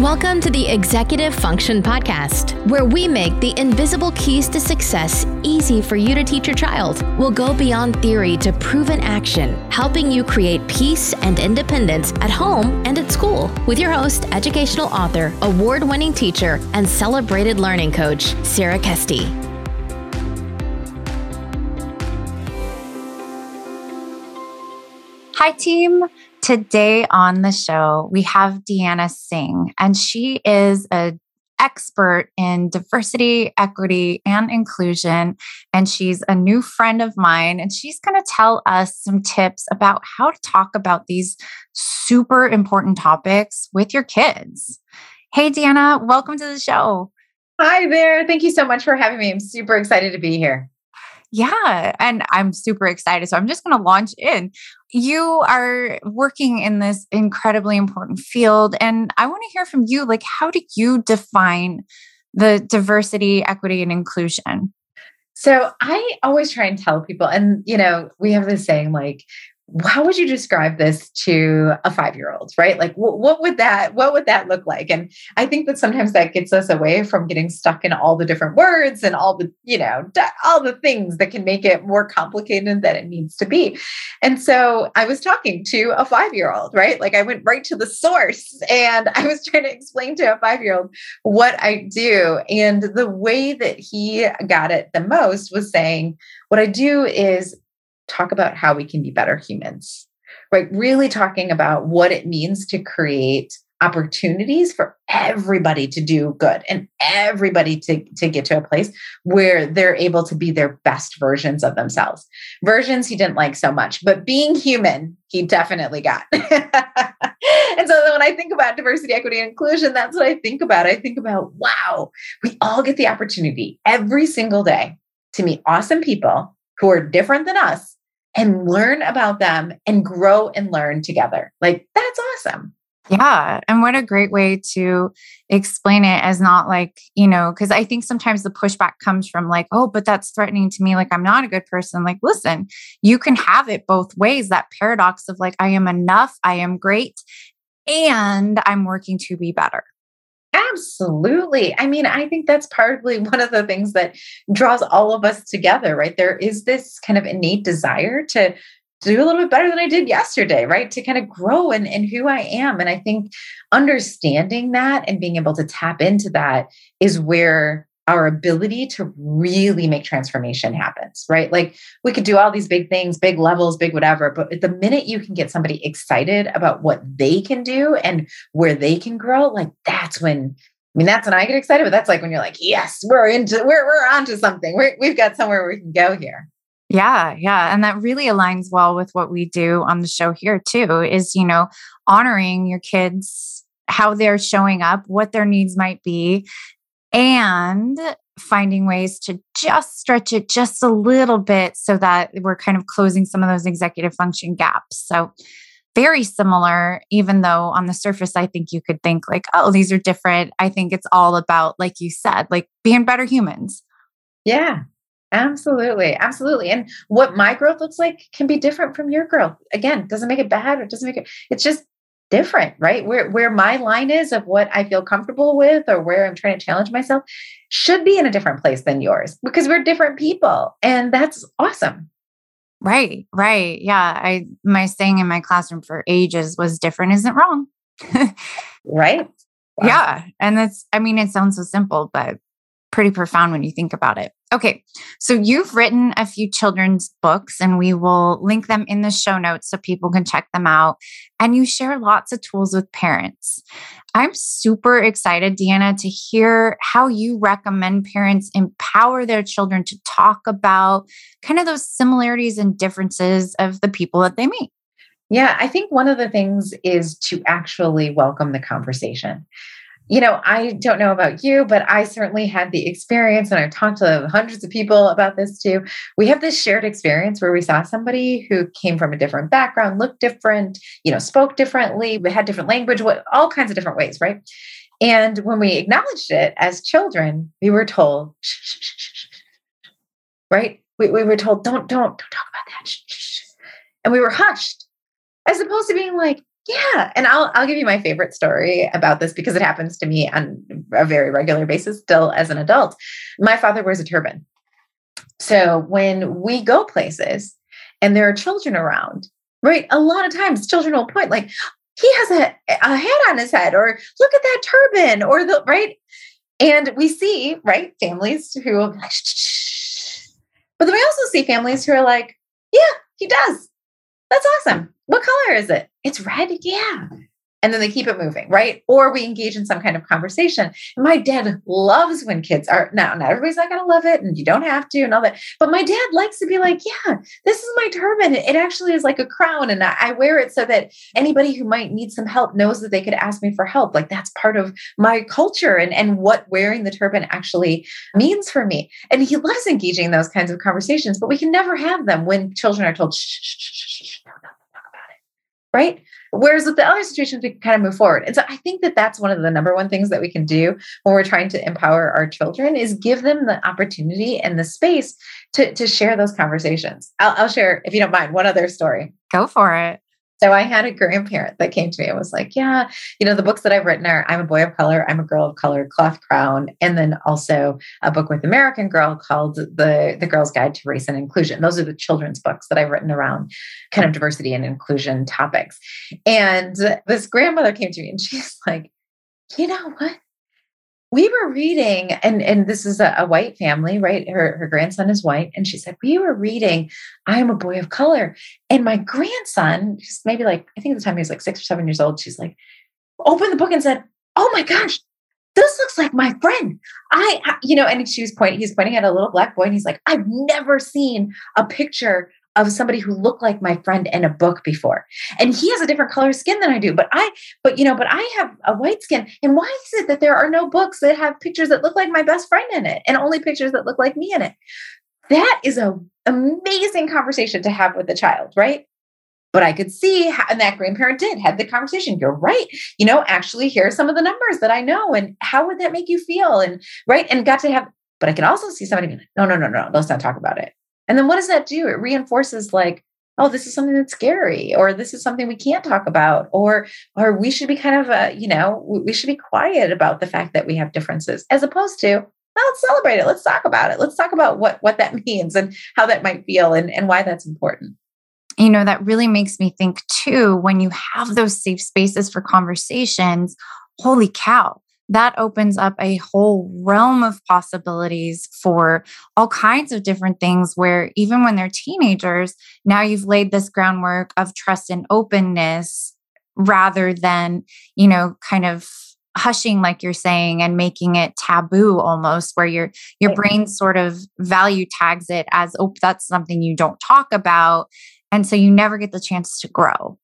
Welcome to the Executive Function Podcast, where we make the invisible keys to success easy for you to teach your child. We'll go beyond theory to proven action, helping you create peace and independence at home and at school. With your host, educational author, award winning teacher, and celebrated learning coach, Sarah Kesty. Hi, team. Today on the show, we have Deanna Singh, and she is an expert in diversity, equity, and inclusion. And she's a new friend of mine, and she's going to tell us some tips about how to talk about these super important topics with your kids. Hey, Deanna, welcome to the show. Hi there. Thank you so much for having me. I'm super excited to be here. Yeah, and I'm super excited. So I'm just going to launch in. You are working in this incredibly important field and I want to hear from you like how do you define the diversity, equity and inclusion? So I always try and tell people and you know, we have this saying like how would you describe this to a five year old right? Like wh- what would that what would that look like? And i think that sometimes that gets us away from getting stuck in all the different words and all the you know all the things that can make it more complicated than it needs to be. And so i was talking to a five year old right? Like i went right to the source and i was trying to explain to a five year old what i do. And the way that he got it the most was saying what i do is talk about how we can be better humans, right? Really talking about what it means to create opportunities for everybody to do good and everybody to, to get to a place where they're able to be their best versions of themselves. Versions he didn't like so much, but being human, he definitely got. and so when I think about diversity, equity, and inclusion, that's what I think about. I think about, wow, we all get the opportunity every single day to meet awesome people who are different than us and learn about them and grow and learn together. Like, that's awesome. Yeah. And what a great way to explain it as not like, you know, because I think sometimes the pushback comes from like, oh, but that's threatening to me. Like, I'm not a good person. Like, listen, you can have it both ways. That paradox of like, I am enough, I am great, and I'm working to be better. Absolutely. I mean, I think that's partly one of the things that draws all of us together, right? There is this kind of innate desire to do a little bit better than I did yesterday, right? To kind of grow in, in who I am. And I think understanding that and being able to tap into that is where our ability to really make transformation happens, right? Like we could do all these big things, big levels, big whatever, but the minute you can get somebody excited about what they can do and where they can grow, like that's when I mean, that's when I get excited, but that's like when you're like, yes, we're into, we're, we're onto something. We're, we've got somewhere we can go here. Yeah, yeah. And that really aligns well with what we do on the show here, too, is, you know, honoring your kids, how they're showing up, what their needs might be, and finding ways to just stretch it just a little bit so that we're kind of closing some of those executive function gaps. So, very similar, even though on the surface, I think you could think like, oh, these are different. I think it's all about, like you said, like being better humans. Yeah, absolutely. Absolutely. And what my growth looks like can be different from your growth. Again, doesn't make it bad. or doesn't make it, it's just different, right? Where where my line is of what I feel comfortable with or where I'm trying to challenge myself should be in a different place than yours because we're different people and that's awesome. Right, right. Yeah, I my saying in my classroom for ages was different isn't wrong. right? Wow. Yeah, and that's I mean it sounds so simple but pretty profound when you think about it. Okay, so you've written a few children's books, and we will link them in the show notes so people can check them out. And you share lots of tools with parents. I'm super excited, Deanna, to hear how you recommend parents empower their children to talk about kind of those similarities and differences of the people that they meet. Yeah, I think one of the things is to actually welcome the conversation you know, I don't know about you, but I certainly had the experience, and I've talked to hundreds of people about this too. We have this shared experience where we saw somebody who came from a different background, looked different, you know, spoke differently, we had different language, what all kinds of different ways, right? And when we acknowledged it as children, we were told, shh, shh, shh, right? We, we were told, don't, don't, don't talk about that. And we were hushed, as opposed to being like, Yeah, and I'll I'll give you my favorite story about this because it happens to me on a very regular basis still as an adult. My father wears a turban. So when we go places and there are children around, right? A lot of times children will point like he has a, a hat on his head or look at that turban or the right and we see right families who will be like Shh. but then we also see families who are like yeah he does that's awesome. What color is it? It's red yeah and then they keep it moving, right? Or we engage in some kind of conversation. My dad loves when kids are now, not everybody's not going to love it, and you don't have to, and all that. But my dad likes to be like, yeah, this is my turban. It actually is like a crown, and I wear it so that anybody who might need some help knows that they could ask me for help. Like that's part of my culture and, and what wearing the turban actually means for me. And he loves engaging in those kinds of conversations, but we can never have them when children are told, shh, shh, shh, shh, don't talk about it. Right? Whereas with the other situations, we can kind of move forward. And so I think that that's one of the number one things that we can do when we're trying to empower our children is give them the opportunity and the space to, to share those conversations. I'll, I'll share, if you don't mind, one other story. Go for it. So I had a grandparent that came to me and was like, Yeah, you know, the books that I've written are I'm a boy of color, I'm a girl of color, cloth crown, and then also a book with American Girl called The The Girl's Guide to Race and Inclusion. Those are the children's books that I've written around kind of diversity and inclusion topics. And this grandmother came to me and she's like, you know what? We were reading and and this is a, a, white family right? Her her grandson is white and she said we were reading i am a boy of color and my grandson just maybe like i think at the time he was like six or seven years old she's like opened the book and said oh my gosh this looks like my friend. I, I you know and she was pointing he's pointing at a little black boy and he's like i've never seen a picture of somebody who looked like my friend in a book before. And he has a different color skin than I do. But I, but you know, but I have a white skin. And why is it that there are no books that have pictures that look like my best friend in it and only pictures that look like me in it? That is a amazing conversation to have with the child, right? But I could see, how, and that grandparent did had the conversation. You're right. You know, actually, here are some of the numbers that I know, and how would that make you feel? And right, and got to have. But I can also see somebody being like, no, no, no, no, let's not talk about it. And then what does that do? It reinforces like, oh, this is something that's scary, or this is something we can't talk about, or or we should be kind of a, you know, we should be quiet about the fact that we have differences, as opposed to, well, let's celebrate it. Let's talk about it. Let's talk about what what that means and how that might feel and, and why that's important. You know, that really makes me think too, when you have those safe spaces for conversations, holy cow, that opens up a whole realm of possibilities for all kinds of different things where even when they're teenagers now you've laid this groundwork of trust and openness rather than you know kind of hushing like you're saying and making it taboo almost where your your brain sort of value tags it as oh that's something you don't talk about and so you never get the chance to grow.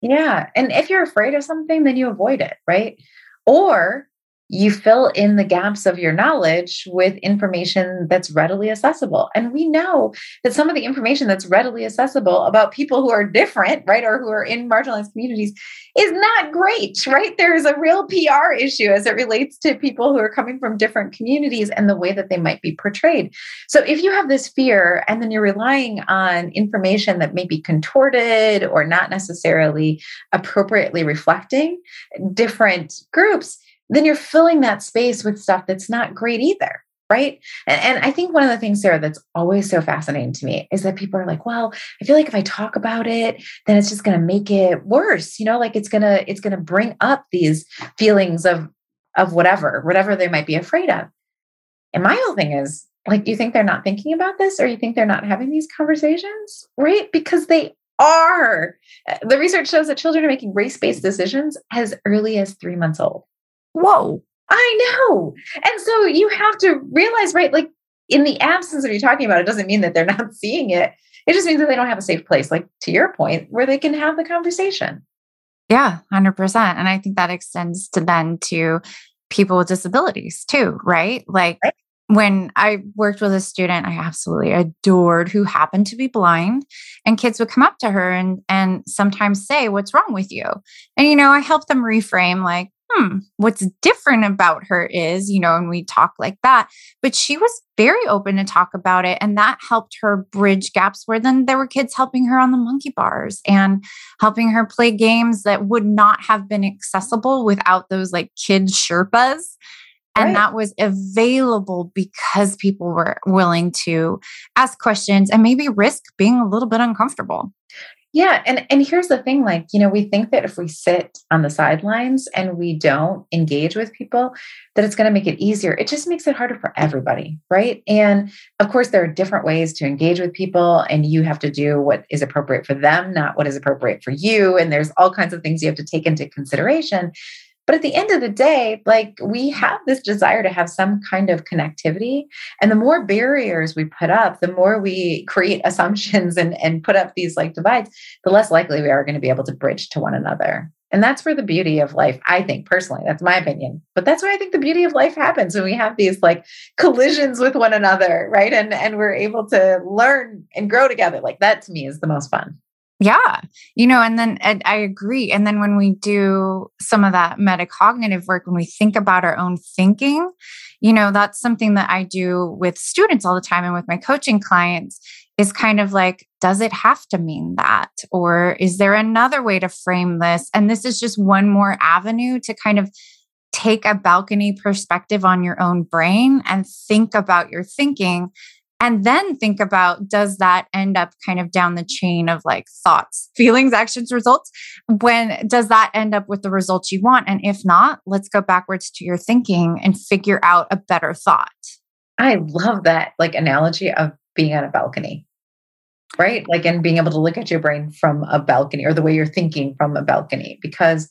Yeah and if you're afraid of something then you avoid it right? Or you fill in the gaps of your knowledge with information that's readily accessible. And we know that some of the information that's readily accessible about people who are different, right, or who are in marginalized communities is not great, right? There's a real PR issue as it relates to people who are coming from different communities and the way that they might be portrayed. So if you have this fear and then you're relying on information that may be contorted or not necessarily appropriately reflecting different groups, then you're filling that space with stuff that's not great either right? And, and, i think one of the things sarah that's always so fascinating to me is that people are like well i feel like if i talk about it then it's just going to make it worse you know like it's going to it's going to bring up these feelings of of whatever whatever they might be afraid of. And my whole thing is like you think they're not thinking about this or you think they're not having these conversations? Right? Because they are. The research shows that children are making race-based decisions as early as three months old Whoa. I know. And so you have to realize, right? Like in the absence of you talking about it, doesn't mean that they're not seeing it. It just means that they don't have a safe place, like to your point, where they can have the conversation. Yeah, 100%. And I think that extends to then to people with disabilities too, right? Like right. when I worked with a student I absolutely adored who happened to be blind, and kids would come up to her and, and sometimes say, What's wrong with you? And, you know, I helped them reframe, like, hmm, what's different about her is, you know, and we talk like that. But she was very open to talk about it. And that helped her bridge gaps where then there were kids helping her on the monkey bars and helping her play games that would not have been accessible without those like kids Sherpas. And right. that was available because people were willing to ask questions and maybe risk being a little bit uncomfortable. Yeah, and and here's the thing like, you know, we think that if we sit on the sidelines and we don't engage with people, that it's going to make it easier. It just makes it harder for everybody, right? And of course there are different ways to engage with people and you have to do what is appropriate for them, not what is appropriate for you, and there's all kinds of things you have to take into consideration. But at the end of the day, like we have this desire to have some kind of connectivity. And the more barriers we put up, the more we create assumptions and, and put up these like divides, the less likely we are going to be able to bridge to one another. And that's where the beauty of life, I think personally, that's my opinion. But that's where I think the beauty of life happens when we have these like collisions with one another, right? And and we're able to learn and grow together. Like that to me is the most fun. Yeah. You know, and then and I agree. And then when we do some of that metacognitive work, when we think about our own thinking, you know, that's something that I do with students all the time and with my coaching clients is kind of like, does it have to mean that? Or is there another way to frame this? And this is just one more avenue to kind of take a balcony perspective on your own brain and think about your thinking and then think about does that end up kind of down the chain of like thoughts feelings actions results? When does that end up with the results you want? And if not let's go backwards to your thinking and figure out a better thought. I love that like analogy of being on a balcony right? Like and being able to look at your brain from a balcony or the way you're thinking from a balcony because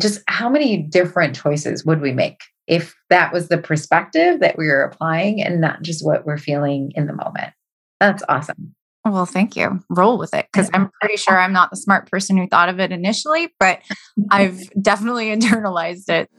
just how many different choices would we make if that was the perspective that we were applying and not just what we're feeling in the moment. That's awesome. Well, thank you. Roll with it because I'm pretty sure I'm not the smart person who thought of it initially, but I've definitely internalized it.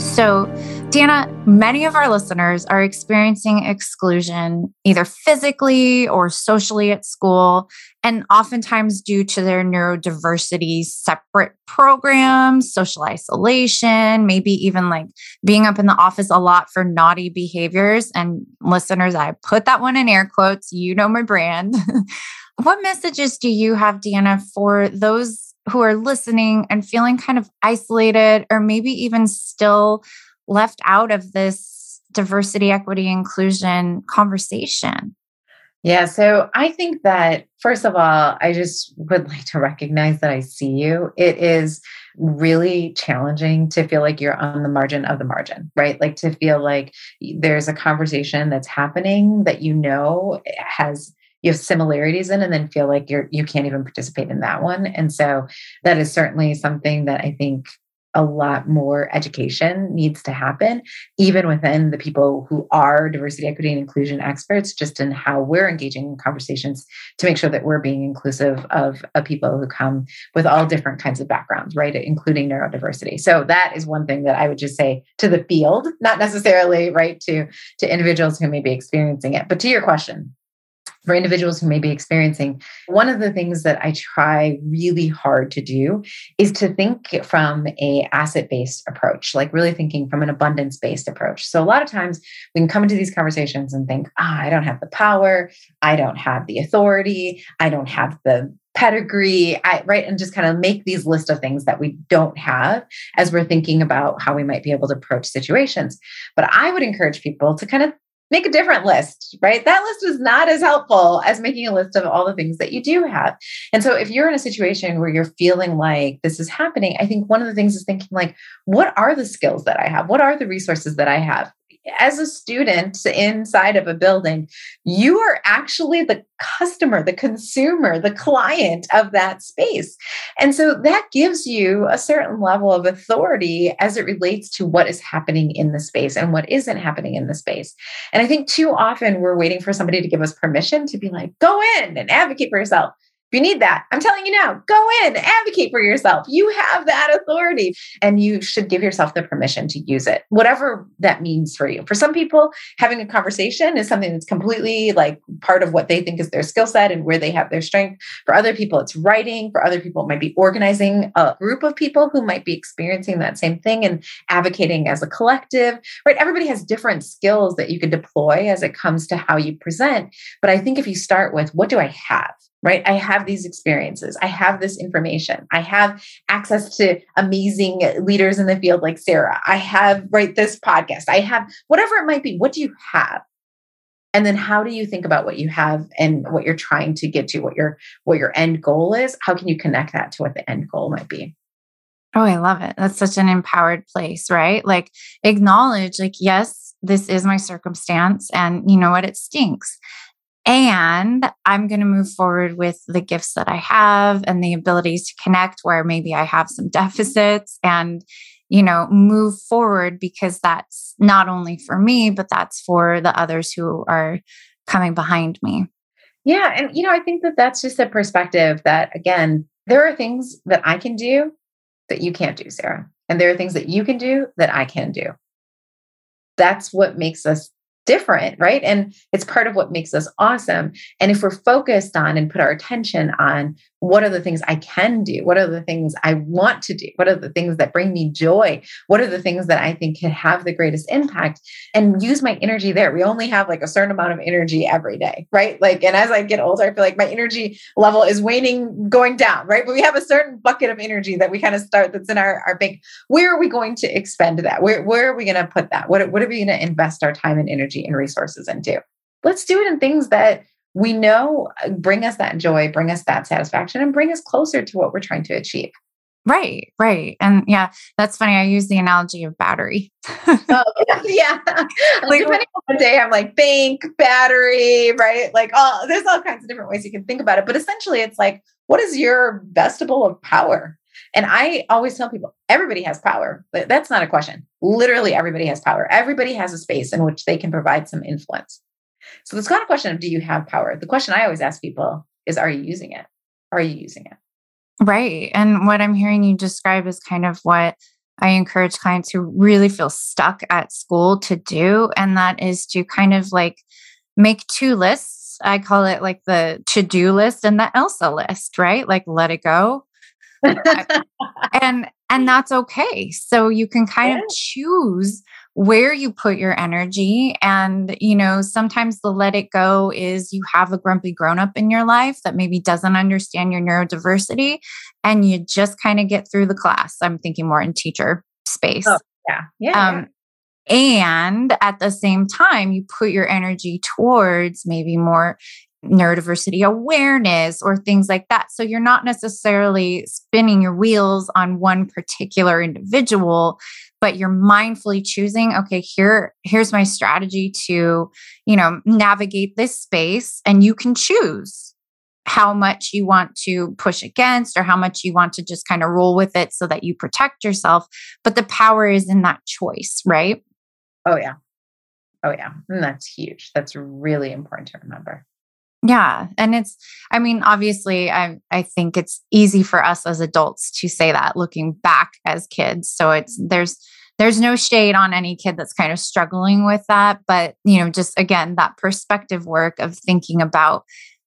So, Deanna, many of our listeners are experiencing exclusion either physically or socially at school, and oftentimes due to their neurodiversity, separate programs, social isolation, maybe even like being up in the office a lot for naughty behaviors. And listeners, I put that one in air quotes. You know my brand. what messages do you have, Deanna, for those who are listening and feeling kind of isolated or maybe even still? Left out of this diversity, equity, inclusion conversation? Yeah, so I think that first of all, I just would like to recognize that I see you. It is really challenging to feel like you're on the margin of the margin, right? Like to feel like there's a conversation that's happening that you know has you have similarities in and then feel like you're you can't even participate in that one. And so that is certainly something that I think a lot more education needs to happen, even within the people who are diversity, equity, and inclusion experts, just in how we're engaging in conversations to make sure that we're being inclusive of, of people who come with all different kinds of backgrounds, right? Including neurodiversity. So that is one thing that I would just say to the field, not necessarily right to, to individuals who may be experiencing it. But to your question, for individuals who may be experiencing, one of the things that I try really hard to do is to think from a asset-based approach, like really thinking from an abundance-based approach. So a lot of times we can come into these conversations and think, ah, I don't have the power, I don't have the authority, I don't have the pedigree, I, right? And just kind of make these list of things that we don't have as we're thinking about how we might be able to approach situations. But I would encourage people to kind of make a different list, right? That list is not as helpful as making a list of all the things that you do have. And so if you're in a situation where you're feeling like this is happening, I think one of the things is thinking like, what are the skills that I have? What are the resources that I have? As a student inside of a building, you are actually the customer, the consumer, the client of that space. And so that gives you a certain level of authority as it relates to what is happening in the space and what isn't happening in the space. And I think too often we're waiting for somebody to give us permission to be like, go in and advocate for yourself. You need that, I'm telling you now, go in, advocate for yourself. You have that authority and you should give yourself the permission to use it, whatever that means for you. For some people, having a conversation is something that's completely like part of what they think is their skill set and where they have their strength. For other people, it's writing. For other people, it might be organizing a group of people who might be experiencing that same thing and advocating as a collective, right? Everybody has different skills that you can deploy as it comes to how you present. But I think if you start with, what do I have? Right? I have these experiences. I have this information. I have access to amazing leaders in the field like Sarah. I have, right, this podcast. I have whatever it might be. What do you have? And then how do you think about what you have and what you're trying to get to, what your what your end goal is? How can you connect that to what the end goal might be? Oh, I love it. That's such an empowered place, right? Like acknowledge like yes, this is my circumstance and you know what it stinks and I'm going to move forward with the gifts that I have and the abilities to connect where maybe I have some deficits and, you know, move forward because that's not only for me, but that's for the others who are coming behind me. Yeah. And, you know, I think that that's just a perspective that, again, there are things that I can do that you can't do, Sarah. And there are things that you can do that I can do. That's what makes us different, right? And it's part of what makes us awesome. And if we're focused on and put our attention on what are the things I can do? What are the things I want to do? What are the things that bring me joy? What are the things that I think can have the greatest impact? And use my energy there. We only have like a certain amount of energy every day, right? Like, and as I get older, I feel like my energy level is waning, going down, right? But we have a certain bucket of energy that we kind of start that's in our, our bank. Where are we going to expend that? Where, where are we going to put that? What, what are we going to invest our time and energy and resources into? Let's do it in things that we know uh, bring us that joy, bring us that satisfaction, and bring us closer to what we're trying to achieve. Right, right. And yeah, that's funny. I use the analogy of battery. oh, yeah. Like, Depending on the day, I'm like bank, battery, right? Like, all there's all kinds of different ways you can think about it. But essentially, it's like, what is your vestibule of power? And I always tell people everybody has power, that's not a question. Literally, everybody has power. Everybody has a space in which they can provide some influence. So it's not a question of do you have power? The question I always ask people is are you using it? Are you using it? Right. And what I'm hearing you describe is kind of what I encourage clients who really feel stuck at school to do. And that is to kind of like make two lists. I call it like the to do list and the Elsa list, right? Like let it go. and and that's okay. So you can kind yeah. of choose where you put your energy. And, you know, sometimes the let it go is you have a grumpy grown up in your life that maybe doesn't understand your neurodiversity and you just kind of get through the class. I'm thinking more in teacher space. Oh, yeah. Yeah. Um, yeah. And at the same time, you put your energy towards maybe more neurodiversity awareness or things like that. So you're not necessarily spinning your wheels on one particular individual, but you're mindfully choosing, okay, here here's my strategy to, you know, navigate this space and you can choose how much you want to push against or how much you want to just kind of roll with it so that you protect yourself, but the power is in that choice, right? Oh yeah. Oh yeah. And that's huge. That's really important to remember. Yeah. And it's, I mean, obviously, I, I think it's easy for us as adults to say that looking back as kids. So it's, there's, there's no shade on any kid that's kind of struggling with that. But, you know, just again, that perspective work of thinking about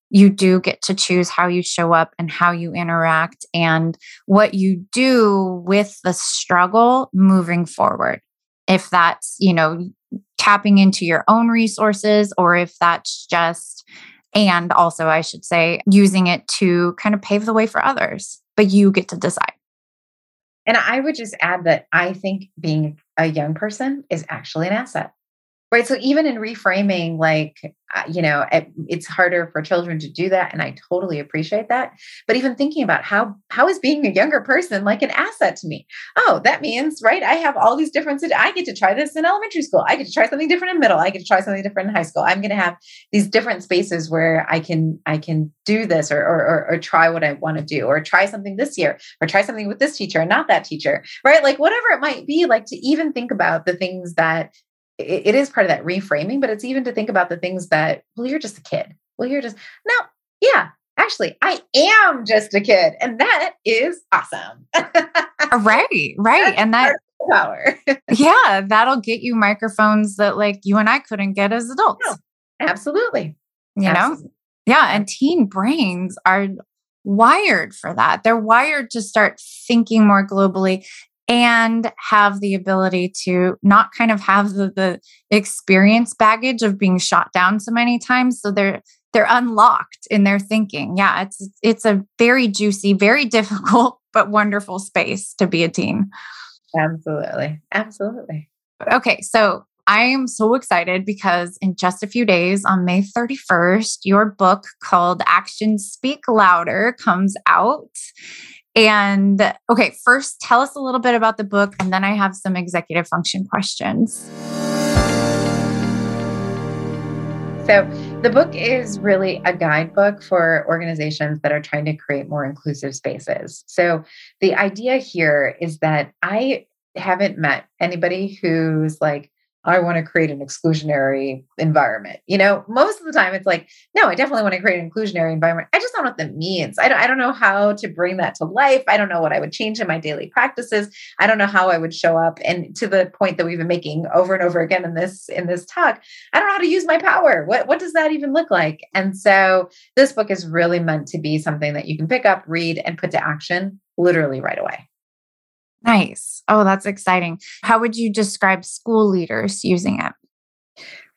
you do get to choose how you show up and how you interact and what you do with the struggle moving forward. If that's, you know, tapping into your own resources or if that's just and also, I should say, using it to kind of pave the way for others, but you get to decide. And I would just add that I think being a young person is actually an asset. Right. So even in reframing, like, uh, you know, it, it's harder for children to do that. And I totally appreciate that. But even thinking about how, how is being a younger person like an asset to me? Oh, that means, right. I have all these differences. I get to try this in elementary school. I get to try something different in middle. I get to try something different in high school. I'm going to have these different spaces where I can, I can do this or, or, or, or try what I want to do or try something this year or try something with this teacher and not that teacher. Right. Like whatever it might be, like to even think about the things that it, it is part of that reframing, but it's even to think about the things that, well, you're just a kid. Well, you're just, no, yeah, actually, I am just a kid. And that is awesome. Uh, right, right. and that power. yeah, that'll get you microphones that like you and I couldn't get as adults. Oh, absolutely. You absolutely. know? Yeah. And teen brains are wired for that. They're wired to start thinking more globally and have the ability to not kind of have the, the experience baggage of being shot down so many times. So they're they're unlocked in their thinking. Yeah, it's it's a very juicy, very difficult, but wonderful space to be a teen. Absolutely. Absolutely. Okay, so I am so excited because in just a few days, on May 31st, your book called Actions Speak Louder comes out. And okay, first tell us a little bit about the book, and then I have some executive function questions. So, the book is really a guidebook for organizations that are trying to create more inclusive spaces. So, the idea here is that I haven't met anybody who's like, I want to create an exclusionary environment. You know, most of the time it's like, no, I definitely want to create an inclusionary environment. I just don't know what that means. I don't, I don't know how to bring that to life. I don't know what I would change in my daily practices. I don't know how I would show up. And to the point that we've been making over and over again in this in this talk, I don't know how to use my power. What what does that even look like? And so this book is really meant to be something that you can pick up, read, and put to action literally right away. Nice. Oh, that's exciting. How would you describe school leaders using it?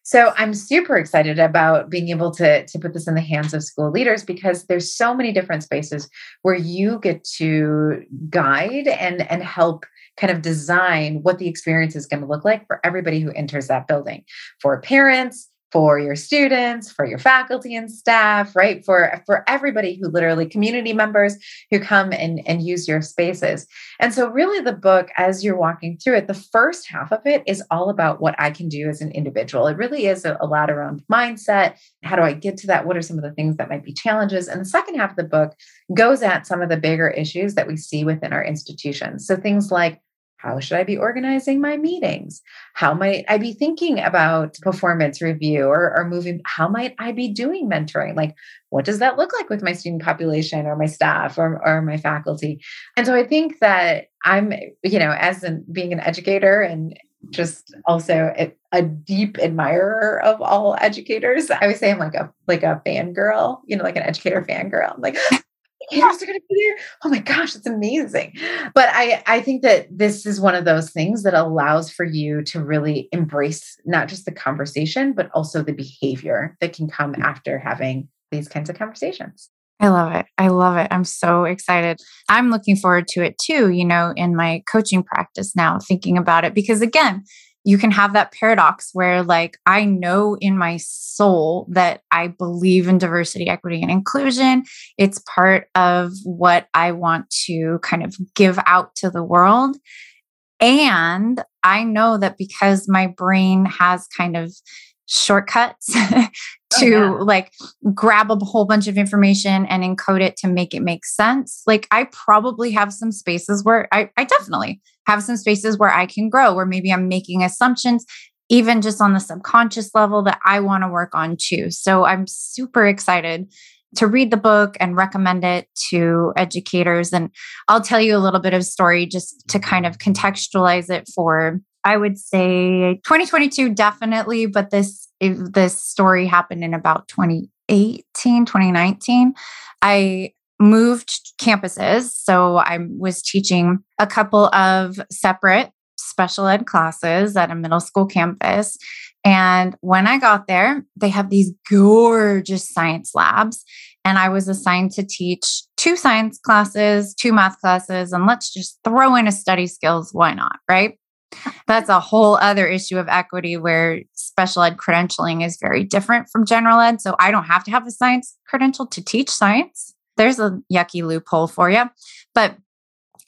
So I'm super excited about being able to, to put this in the hands of school leaders because there's so many different spaces where you get to guide and, and help kind of design what the experience is going to look like for everybody who enters that building. For parents, for your students, for your faculty and staff, right? For for everybody who literally community members who come and, and use your spaces. And so really the book, as you're walking through it, the first half of it is all about what I can do as an individual. It really is a, a lot around mindset. How do I get to that? What are some of the things that might be challenges? And the second half of the book goes at some of the bigger issues that we see within our institutions. So things like how should I be organizing my meetings? How might I be thinking about performance review or, or moving? How might I be doing mentoring? Like, what does that look like with my student population or my staff or, or my faculty? And so I think that I'm, you know, as being an educator and just also a, a, deep admirer of all educators. I would say I'm like a like a fangirl, you know, like an educator fangirl. I'm like, cares are going to be there. Oh my gosh, it's amazing. But I, I think that this is one of those things that allows for you to really embrace not just the conversation, but also the behavior that can come mm. after having these kinds of conversations. I love it. I love it. I'm so excited. I'm looking forward to it too, you know, in my coaching practice now, thinking about it. Because again, you can have that paradox where like i know in my soul that i believe in diversity equity and inclusion it's part of what i want to kind of give out to the world and i know that because my brain has kind of shortcuts Oh, to oh, yeah. like grab a whole bunch of information and encode it to make it make sense. Like I probably have some spaces where I, I definitely have some spaces where I can grow, where maybe I'm making assumptions, even just on the subconscious level that I want to work on too. So I'm super excited to read the book and recommend it to educators. And I'll tell you a little bit of story just to kind of contextualize it for I would say 2022 definitely, but this this story happened in about 2018, 2019. I moved campuses, so I was teaching a couple of separate special ed classes at a middle school campus. And when I got there, they have these gorgeous science labs. And I was assigned to teach two science classes, two math classes, and let's just throw in a study skills. Why not? Right. That's a whole other issue of equity where special ed credentialing is very different from general ed. So I don't have to have a science credential to teach science. There's a yucky loophole for you. But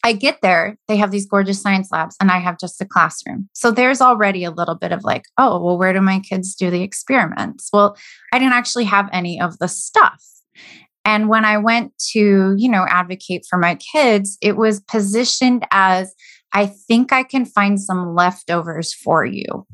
I get there, they have these gorgeous science labs, and I have just a classroom. So there's already a little bit of like, oh, well, where do my kids do the experiments? Well, I didn't actually have any of the stuff. And when I went to, you know, advocate for my kids, it was positioned as I think I can find some leftovers for you.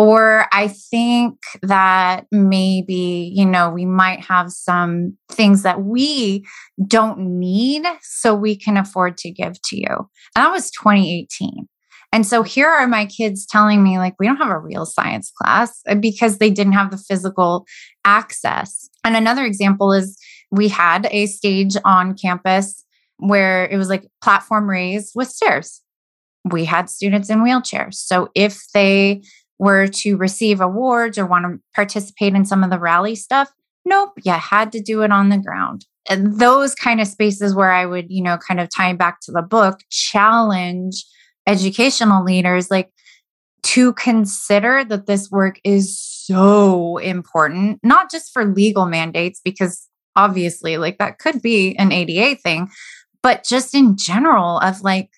Or I think that maybe, you know, we might have some things that we don't need so we can afford to give to you. And that was 2018. And so here are my kids telling me, like, we don't have a real science class uh, because they didn't have the physical access. And another example is we had a stage on campus where it was like platform raised with stairs. We had students in wheelchairs. So if they were to receive awards or want to participate in some of the rally stuff, nope, you had to do it on the ground. And those kind of spaces where I would, you know, kind of tie back to the book, challenge educational leaders like to consider that this work is so important, not just for legal mandates, because obviously, like that could be an ADA thing, but just in general, of like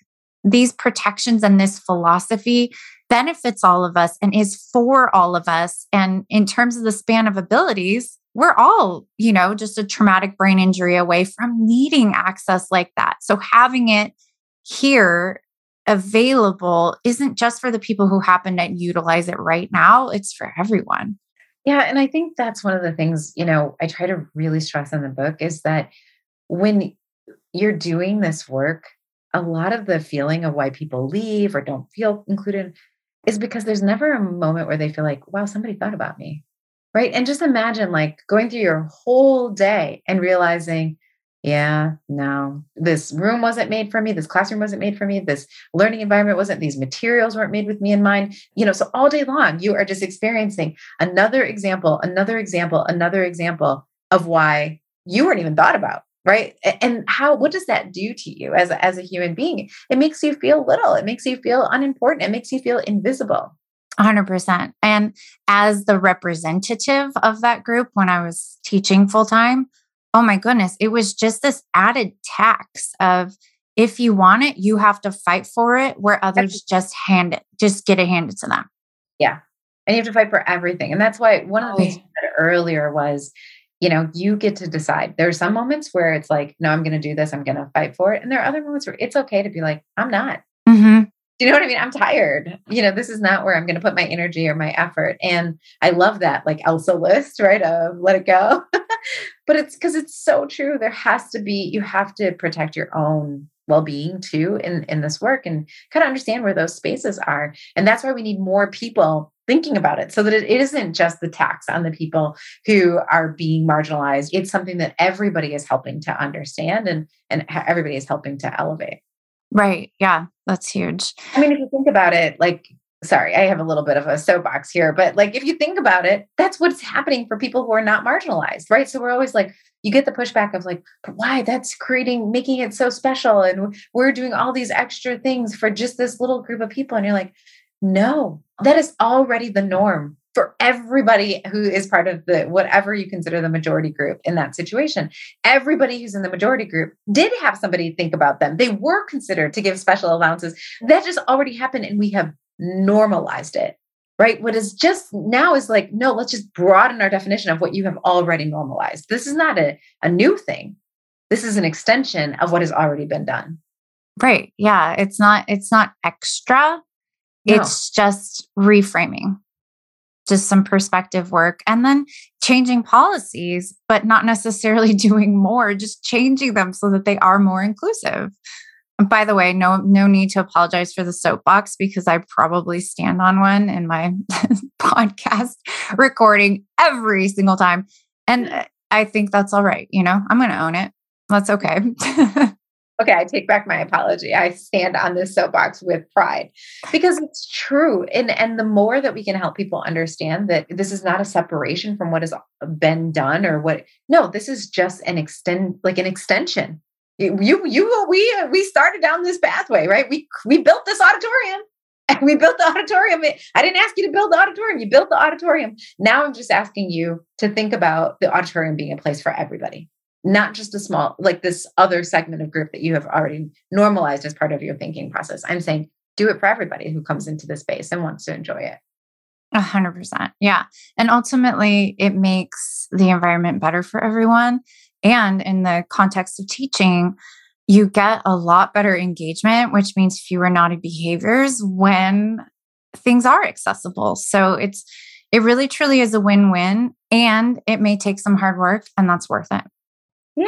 these protections and this philosophy benefits all of us and is for all of us. And in terms of the span of abilities, we're all, you know, just a traumatic brain injury away from needing access like that. So having it here available isn't just for the people who happen to utilize it right now, it's for everyone. Yeah. And I think that's one of the things, you know, I try to really stress in the book is that when you're doing this work, a lot of the feeling of why people leave or don't feel included is because there's never a moment where they feel like, wow, somebody thought about me. Right. And just imagine like going through your whole day and realizing, yeah, no, this room wasn't made for me. This classroom wasn't made for me. This learning environment wasn't, these materials weren't made with me in mind. You know, so all day long, you are just experiencing another example, another example, another example of why you weren't even thought about. Right. And how, what does that do to you as a, as a human being? It makes you feel little. It makes you feel unimportant. It makes you feel invisible. 100%. And as the representative of that group, when I was teaching full time, oh my goodness, it was just this added tax of if you want it, you have to fight for it, where others just hand it, just get it handed to them. Yeah. And you have to fight for everything. And that's why one of the things you said earlier was, you know, you get to decide. There are some moments where it's like, no, I'm going to do this. I'm going to fight for it. And there are other moments where it's okay to be like, I'm not. Mm-hmm. Do you know what I mean? I'm tired. You know, this is not where I'm going to put my energy or my effort. And I love that, like Elsa list, right? Of let it go. but it's because it's so true. There has to be, you have to protect your own well-being too in in this work and kind of understand where those spaces are and that's why we need more people thinking about it so that it isn't just the tax on the people who are being marginalized it's something that everybody is helping to understand and and everybody is helping to elevate right yeah that's huge i mean if you think about it like sorry, I have a little bit of a soapbox here, but like if you think about it, that's what's happening for people who are not marginalized, right? So we're always like, you get the pushback of like, why that's creating, making it so special. And we're doing all these extra things for just this little group of people. And you're like, no, that is already the norm for everybody who is part of the whatever you consider the majority group in that situation. Everybody who's in the majority group did have somebody think about them. They were considered to give special allowances. That just already happened. And we have normalized it, right? What is just now is like, no, let's just broaden our definition of what you have already normalized. This is not a, a new thing. This is an extension of what has already been done. Right. Yeah. It's not, it's not extra. It's just reframing, just some perspective work and then changing policies, but not necessarily doing more, just changing them so that they are more inclusive by the way, no no need to apologize for the soapbox because I probably stand on one in my podcast recording every single time. And uh, I think that's all right, you know. I'm going to own it. That's okay. okay, I take back my apology. I stand on this soapbox with pride because it's true. And and the more that we can help people understand that this is not a separation from what has been done or what no, this is just an extend like an extension. You you we we started down this pathway right? We we built this auditorium. And we built the auditorium. I didn't ask you to build the auditorium. You built the auditorium. Now i'm just asking you to think about the auditorium being a place for everybody not just a small like this other segment of group that you have already normalized as part of your thinking process i'm saying do it for everybody who comes into the space and wants to enjoy it a hundred percent. Yeah. And ultimately it makes the environment better for everyone. And in the context of teaching, you get a lot better engagement, which means fewer naughty behaviors when things are accessible. So it's, it really truly is a win win and it may take some hard work and that's worth it. Yeah,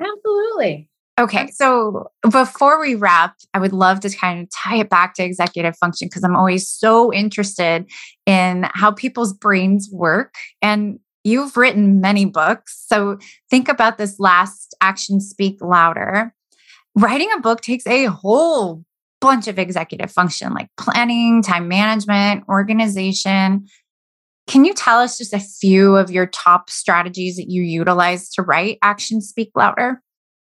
absolutely. Okay. So before we wrap, I would love to kind of tie it back to executive function because I'm always so interested in how people's brains work. And you've written many books. So think about this last action speak louder. Writing a book takes a whole bunch of executive function like planning, time management, organization. Can you tell us just a few of your top strategies that you utilize to write Action Speak Louder?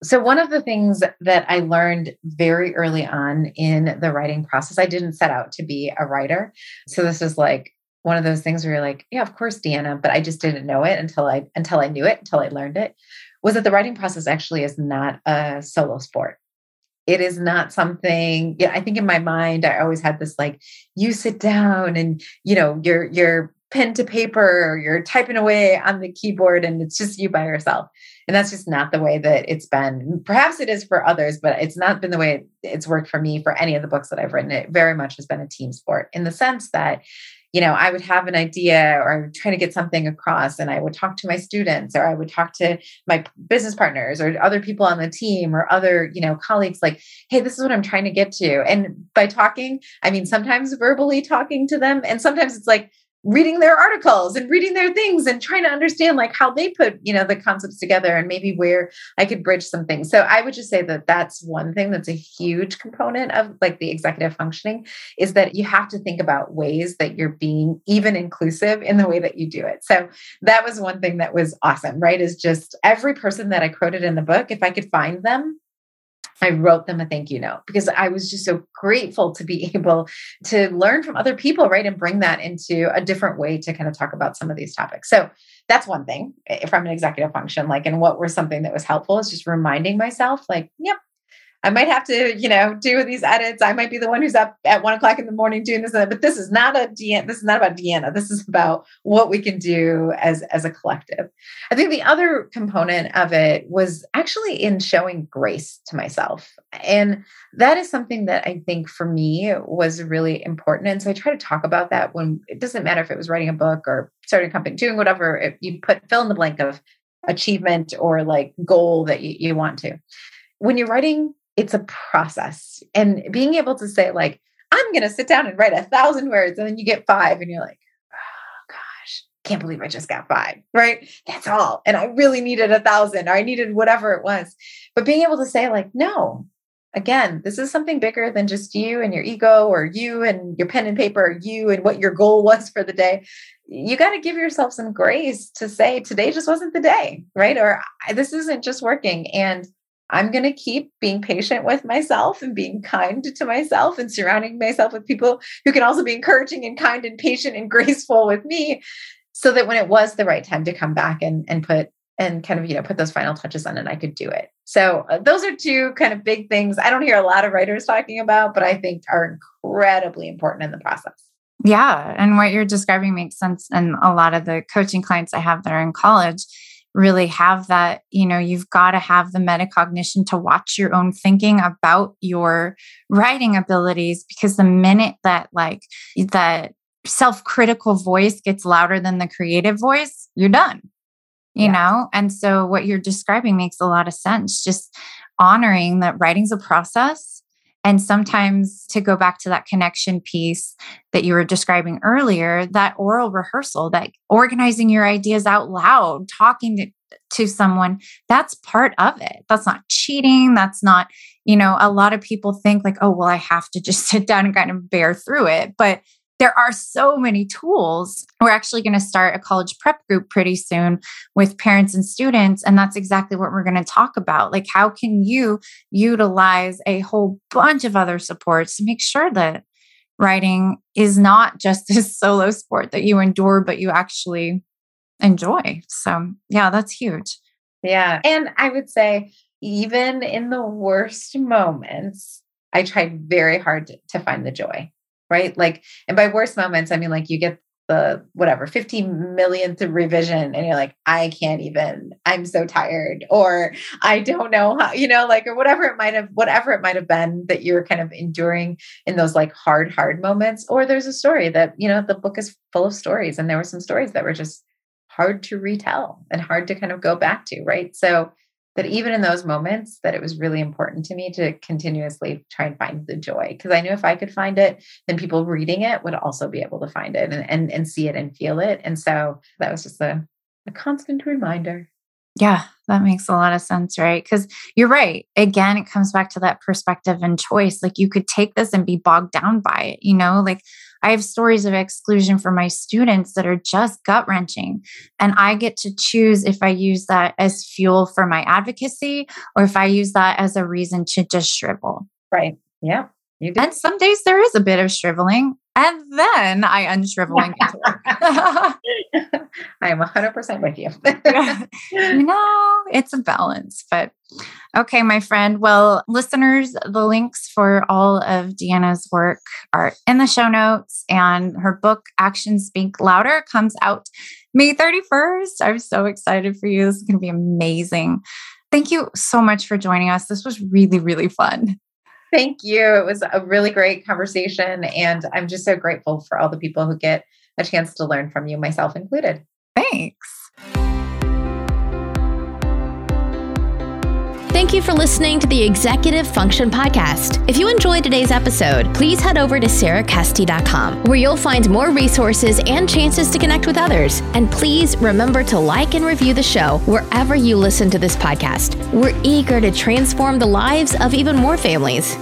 So, one of the things that I learned very early on in the writing process, I didn't set out to be a writer. So, this was like one of those things where you're like, yeah, of course, Deanna, but I just didn't know it until I until I knew it, until I learned it, was that the writing process actually is not a solo sport. It is not something, yeah, I think in my mind, I always had this like, you sit down and you know, you're you're pen to paper or you're typing away on the keyboard and it's just you by yourself. And that's just not the way that it's been. Perhaps it is for others, but it's not been the way it's worked for me for any of the books that I've written. It very much has been a team sport in the sense that you know, I would have an idea or I'm trying to get something across and I would talk to my students or I would talk to my business partners or other people on the team or other, you know, colleagues like, hey, this is what I'm trying to get to. And by talking, I mean sometimes verbally talking to them and sometimes it's like, reading their articles and reading their things and trying to understand like how they put you know the concepts together and maybe where i could bridge some things. So i would just say that that's one thing that's a huge component of like the executive functioning is that you have to think about ways that you're being even inclusive in the way that you do it. So that was one thing that was awesome right is just every person that i quoted in the book if i could find them I wrote them a thank you note because I was just so grateful to be able to learn from other people, right? And bring that into a different way to kind of talk about some of these topics. So that's one thing eh, from an executive function, like, and what was something that was helpful is just reminding myself, like, yep, I might have to, you know, do these edits. I might be the one who's up at one o'clock in the morning doing this, but this is not a Deanna. This is not about Deanna. This is about what we can do as as a collective. I think the other component of it was actually in showing grace to myself, and that is something that I think for me was really important. And so I try to talk about that when it doesn't matter if it was writing a book or starting a company, doing whatever. If you put fill in the blank of achievement or like goal that you, you want to when you're writing it's a process. And being able to say, like, I'm going to sit down and write a thousand words, and then you get five, and you're like, oh gosh, can't believe I just got five, right? That's all. And I really needed a thousand, or I needed whatever it was. But being able to say, like, no, again, this is something bigger than just you and your ego, or you and your pen and paper, or you and what your goal was for the day. You got to give yourself some grace to say, today just wasn't the day, right? Or this isn't just working. And I'm going to keep being patient with myself and being kind to myself and surrounding myself with people who can also be encouraging and kind and patient and graceful with me so that when it was the right time to come back and, and put and kind of you know put those final touches on it i could do it. So uh, those are two kind of big things. I don't hear a lot of writers talking about but i think are incredibly important in the process. Yeah and what you're describing makes sense and a lot of the coaching clients i have that are in college really have that you know you've got to have the metacognition to watch your own thinking about your writing abilities because the minute that like that self-critical voice gets louder than the creative voice you're done you yeah. know and so what you're describing makes a lot of sense just honoring that writing's a process and sometimes to go back to that connection piece that you were describing earlier, that oral rehearsal, that organizing your ideas out loud, talking to, to someone, that's part of it. That's not cheating. That's not, you know, a lot of people think like, oh, well, I have to just sit down and kind of bear through it. But there are so many tools. We're actually going to start a college prep group pretty soon with parents and students. And that's exactly what we're going to talk about. Like, how can you utilize a whole bunch of other supports to make sure that writing is not just this solo sport that you endure, but you actually enjoy? So, yeah, that's huge. Yeah. And I would say, even in the worst moments, I tried very hard to, find the joy right? Like, and by worst moments, I mean like you get the whatever 50 millionth revision and you're like i can't even. I'm so tired or i don't know how you know like or whatever it might have whatever it might have been that you're kind of enduring in those like hard hard moments. Or there's a story that you know the book is full of stories and there were some stories that were just hard to retell and hard to kind of go back to right? So that even in those moments that it was really important to me to continuously try and find the joy because i knew if i could find it then people reading it would also be able to find it and, and, and see it and feel it and so that was just a, a constant reminder yeah, that makes a lot of sense, right? Because you're right. Again, it comes back to that perspective and choice. Like you could take this and be bogged down by it, you know? Like I have stories of exclusion for my students that are just gut wrenching. And I get to choose if I use that as fuel for my advocacy or if I use that as a reason to just shrivel. Right. Yeah. You do. And some days there is a bit of shriveling. And then I unshrivel and get to work. I am 100% with you. you know, it's a balance. But okay, my friend. Well, listeners, the links for all of Deanna's work are in the show notes, and her book, Actions Speak Louder, comes out May 31st. I'm so excited for you. This is going to be amazing. Thank you so much for joining us. This was really, really fun. Thank you. It was a really great conversation. And I'm just so grateful for all the people who get a chance to learn from you, myself included. Thanks. Thank you for listening to the Executive Function Podcast. If you enjoyed today's episode, please head over to sarahkesty.com where you'll find more resources and chances to connect with others. And please remember to like and review the show wherever you listen to this podcast. We're eager to transform the lives of even more families.